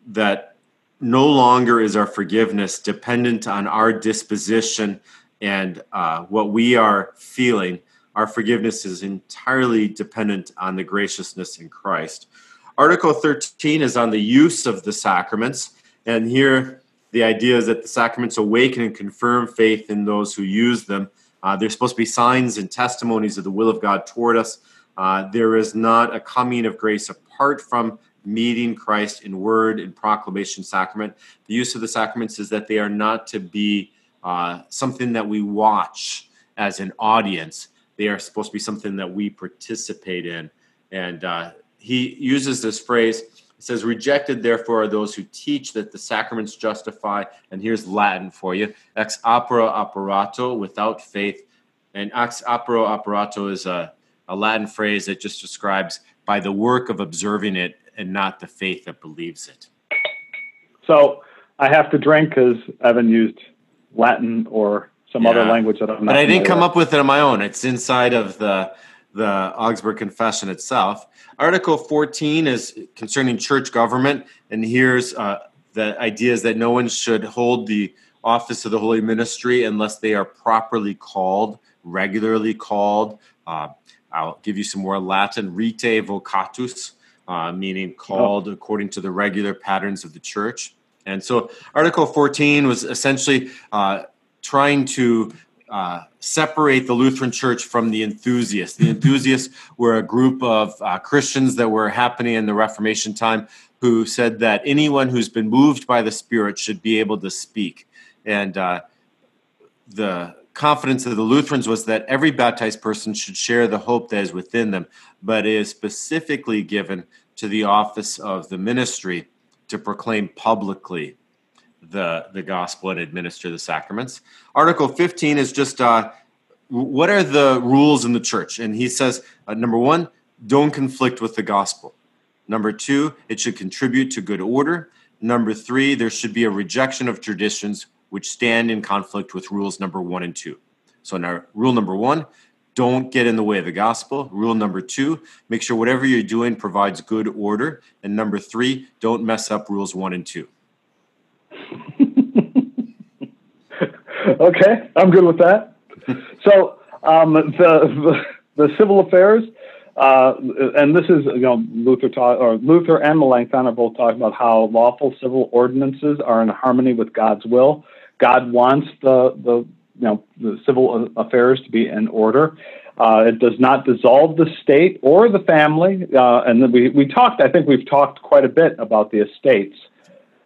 that no longer is our forgiveness dependent on our disposition and uh, what we are feeling. Our forgiveness is entirely dependent on the graciousness in Christ. Article 13 is on the use of the sacraments. And here, the idea is that the sacraments awaken and confirm faith in those who use them. Uh, they're supposed to be signs and testimonies of the will of God toward us. Uh, there is not a coming of grace apart from meeting Christ in word and proclamation sacrament. The use of the sacraments is that they are not to be uh, something that we watch as an audience. They are supposed to be something that we participate in. And uh, he uses this phrase. It says, Rejected, therefore, are those who teach that the sacraments justify, and here's Latin for you ex opere operato, without faith. And ex opere operato is a, a Latin phrase that just describes by the work of observing it and not the faith that believes it. So I have to drink because I haven't used Latin or some yeah. other language that I'm not. Know. But I didn't come with. up with it on my own. It's inside of the the Augsburg Confession itself. Article 14 is concerning church government, and here's uh, the idea is that no one should hold the office of the holy ministry unless they are properly called, regularly called. Uh, I'll give you some more Latin: rite vocatus, uh, meaning called oh. according to the regular patterns of the church. And so, Article 14 was essentially uh, trying to uh, separate the Lutheran Church from the enthusiasts. The enthusiasts were a group of uh, Christians that were happening in the Reformation time who said that anyone who's been moved by the Spirit should be able to speak. And uh, the confidence of the Lutherans was that every baptized person should share the hope that is within them, but is specifically given to the office of the ministry to proclaim publicly the, the gospel and administer the sacraments. Article 15 is just uh, what are the rules in the church? And he says, uh, number one, don't conflict with the gospel. Number two, it should contribute to good order. Number three, there should be a rejection of traditions which stand in conflict with rules number one and two. So, now, rule number one, don't get in the way of the gospel. Rule number two, make sure whatever you're doing provides good order. And number three, don't mess up rules one and two. okay, I'm good with that. so, um, the, the, the civil affairs, uh, and this is you know Luther talk, or Luther and Melanchthon are both talking about how lawful civil ordinances are in harmony with God's will. God wants the the you know the civil affairs to be in order. Uh, it does not dissolve the state or the family. Uh, and we we talked. I think we've talked quite a bit about the estates.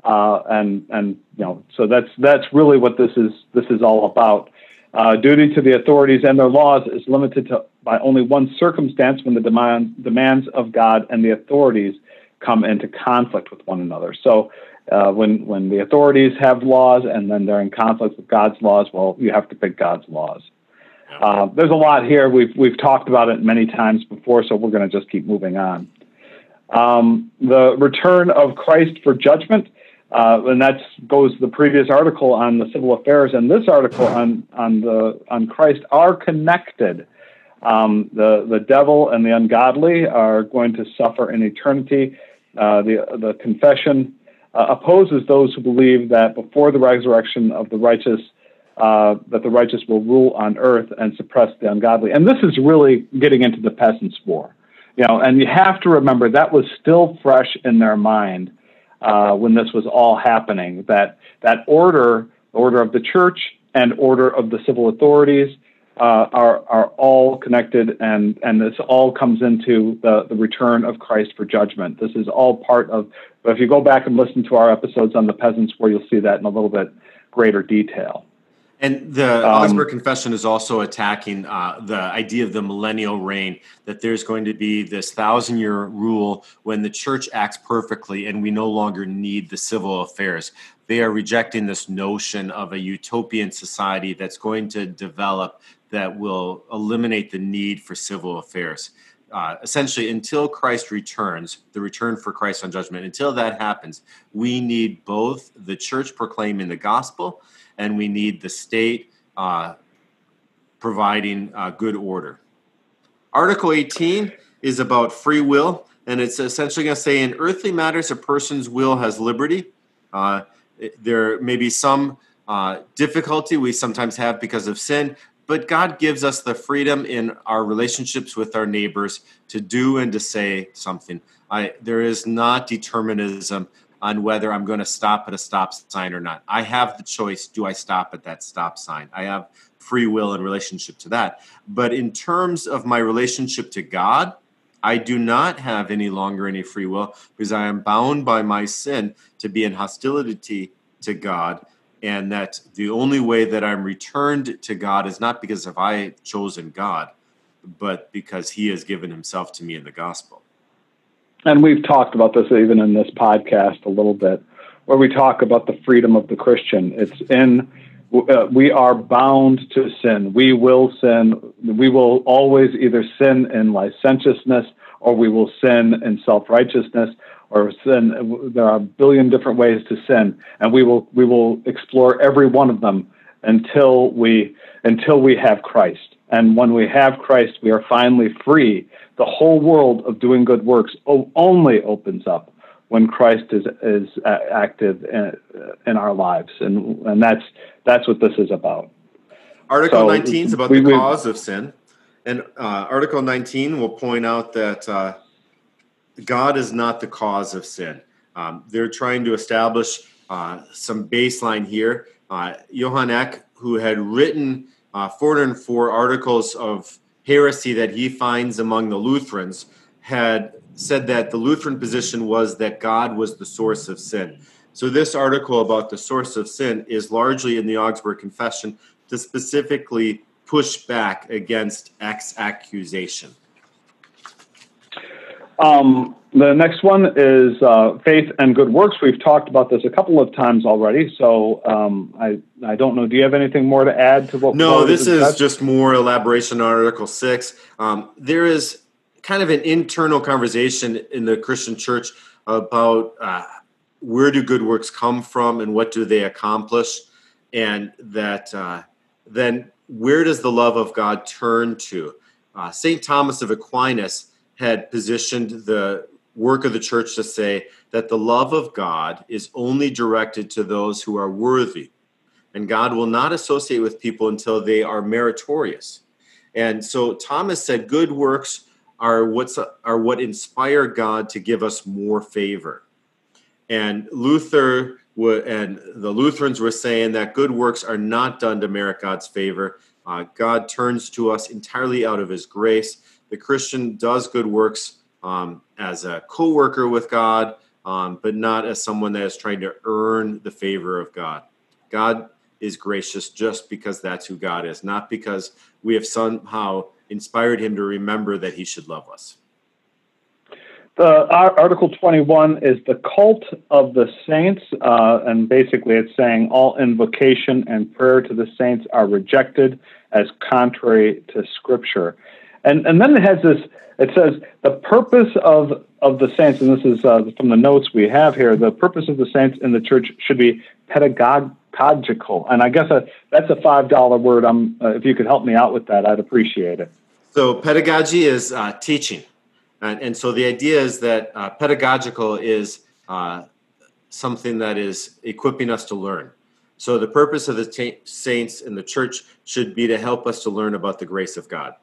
Uh, and and you know so that's that's really what this is this is all about. Uh, duty to the authorities and their laws is limited to by only one circumstance when the demand, demands of God and the authorities come into conflict with one another. So uh, when when the authorities have laws and then they're in conflict with God's laws, well, you have to pick God's laws. Uh, there's a lot here. We've we've talked about it many times before, so we're going to just keep moving on. Um, the return of Christ for judgment, uh, and that goes the previous article on the civil affairs, and this article on on the on Christ are connected. Um, the the devil and the ungodly are going to suffer in eternity. Uh, the the confession uh, opposes those who believe that before the resurrection of the righteous, uh, that the righteous will rule on earth and suppress the ungodly. And this is really getting into the peasants' war, you know. And you have to remember that was still fresh in their mind uh, when this was all happening. That that order, order of the church, and order of the civil authorities uh, are are all connected, and and this all comes into the the return of Christ for judgment. This is all part of. But if you go back and listen to our episodes on the peasants, where you'll see that in a little bit greater detail. And the um, Augsburg Confession is also attacking uh, the idea of the millennial reign, that there's going to be this thousand year rule when the church acts perfectly and we no longer need the civil affairs. They are rejecting this notion of a utopian society that's going to develop that will eliminate the need for civil affairs. Uh, essentially, until Christ returns, the return for Christ on judgment, until that happens, we need both the church proclaiming the gospel and we need the state uh, providing uh, good order. Article 18 is about free will, and it's essentially going to say in earthly matters, a person's will has liberty. Uh, there may be some uh, difficulty we sometimes have because of sin, but God gives us the freedom in our relationships with our neighbors to do and to say something. I, there is not determinism on whether I'm going to stop at a stop sign or not. I have the choice do I stop at that stop sign? I have free will in relationship to that. But in terms of my relationship to God, I do not have any longer any free will because I am bound by my sin to be in hostility to God. And that the only way that I'm returned to God is not because of I chosen God, but because He has given Himself to me in the gospel. And we've talked about this even in this podcast a little bit, where we talk about the freedom of the Christian. It's in uh, we are bound to sin. We will sin. We will always either sin in licentiousness or we will sin in self righteousness or sin. There are a billion different ways to sin, and we will we will explore every one of them until we until we have Christ. And when we have Christ, we are finally free. The whole world of doing good works only opens up when Christ is is active in, in our lives, and and that's that's what this is about. Article so 19 is about we, the cause of sin, and uh, Article 19 will point out that uh, God is not the cause of sin. Um, they're trying to establish uh, some baseline here. Uh, Johann Eck, who had written uh, 404 articles of heresy that he finds among the Lutherans, had said that the Lutheran position was that God was the source of sin. So, this article about the source of sin is largely in the Augsburg Confession to specifically push back against Eck's accusation. Um, the next one is uh, faith and good works. We've talked about this a couple of times already, so um, I I don't know. Do you have anything more to add to what? No, this is just more elaboration on Article Six. Um, there is kind of an internal conversation in the Christian church about uh, where do good works come from and what do they accomplish, and that uh, then where does the love of God turn to? Uh, St. Thomas of Aquinas had positioned the work of the church to say that the love of God is only directed to those who are worthy. And God will not associate with people until they are meritorious. And so Thomas said, Good works are what's are what inspire God to give us more favor. And Luther and the Lutherans were saying that good works are not done to merit God's favor. Uh, God turns to us entirely out of His grace. The Christian does good works um, as a co-worker with God, um, but not as someone that is trying to earn the favor of God. God is gracious just because that's who God is, not because we have somehow inspired him to remember that he should love us. The Article 21 is the cult of the saints, uh, and basically it's saying all invocation and prayer to the saints are rejected as contrary to Scripture. And, and then it has this, it says, the purpose of, of the saints, and this is uh, from the notes we have here, the purpose of the saints in the church should be pedagogical. And I guess a, that's a $5 word. I'm, uh, if you could help me out with that, I'd appreciate it. So pedagogy is uh, teaching, and, and, so the idea is that uh, pedagogical is uh, something that is equipping us to learn. So the purpose of the t- saints in the church should be to help us to learn about the grace of God.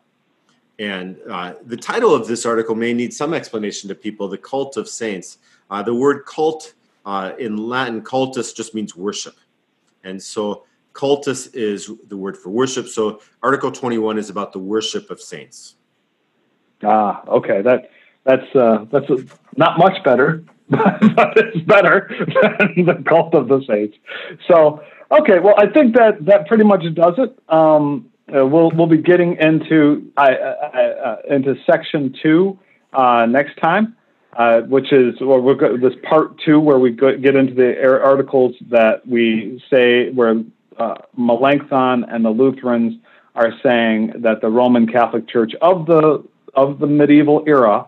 And uh, the title of this article may need some explanation to people. The cult of saints. Uh, the word cult uh, in Latin, cultus just means worship, and so cultus is the word for worship. So Article 21 is about the worship of saints. Ah, okay. That that's uh, that's not much better, but it's better than the cult of the saints. So okay, well, I think that that pretty much does it. Um, uh, we'll we'll be getting into uh, uh, into section two uh, next time, uh, which is well, we're go- this part two where we go- get into the articles that we say where uh, Melanchthon and the Lutherans are saying that the Roman Catholic Church of the of the medieval era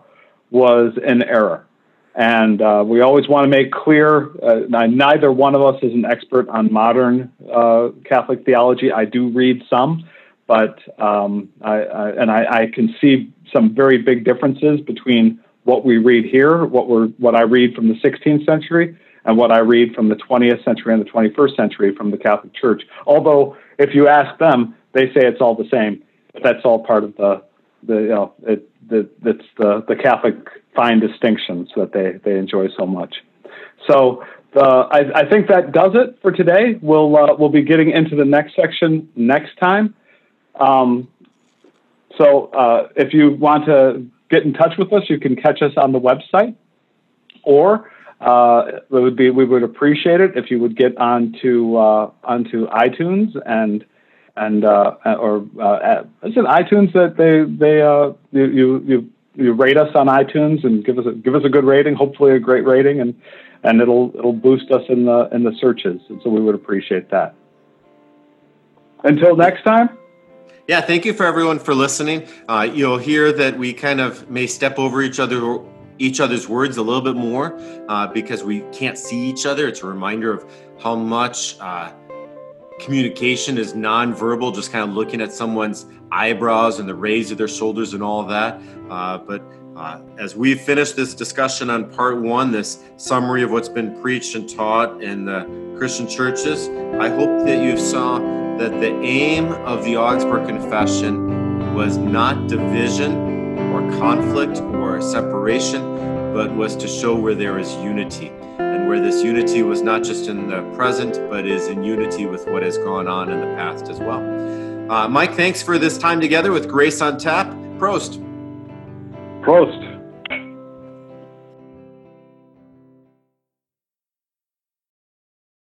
was in error. And uh, we always want to make clear uh, neither one of us is an expert on modern uh, Catholic theology. I do read some, but um, I, I, and I, I, can see some very big differences between what we read here, what we're what I read from the 16th century, and what I read from the 20th century and the 21st century from the Catholic Church. Although, if you ask them, they say it's all the same, but that's all part of the the you know it the it's the the Catholic fine distinctions that they they enjoy so much. So uh, I, I, think that does it for today. We'll uh, we'll be getting into the next section next time. Um, so uh, if you want to get in touch with us, you can catch us on the website, or uh, it would be we would appreciate it if you would get onto uh, onto iTunes and and uh, or is it iTunes that they they you you you rate us on iTunes and give us a, give us a good rating, hopefully a great rating, and and it'll it'll boost us in the in the searches, and so we would appreciate that. Until next time. Yeah, thank you for everyone for listening. Uh, you'll hear that we kind of may step over each other each other's words a little bit more uh, because we can't see each other. It's a reminder of how much uh, communication is nonverbal, just kind of looking at someone's eyebrows and the raise of their shoulders and all that. Uh, but uh, as we finish this discussion on part one, this summary of what's been preached and taught in the Christian churches, I hope that you saw that the aim of the Augsburg Confession was not division or conflict or separation, but was to show where there is unity and where this unity was not just in the present, but is in unity with what has gone on in the past as well. Uh, Mike, thanks for this time together with Grace on Tap. Prost. Prost.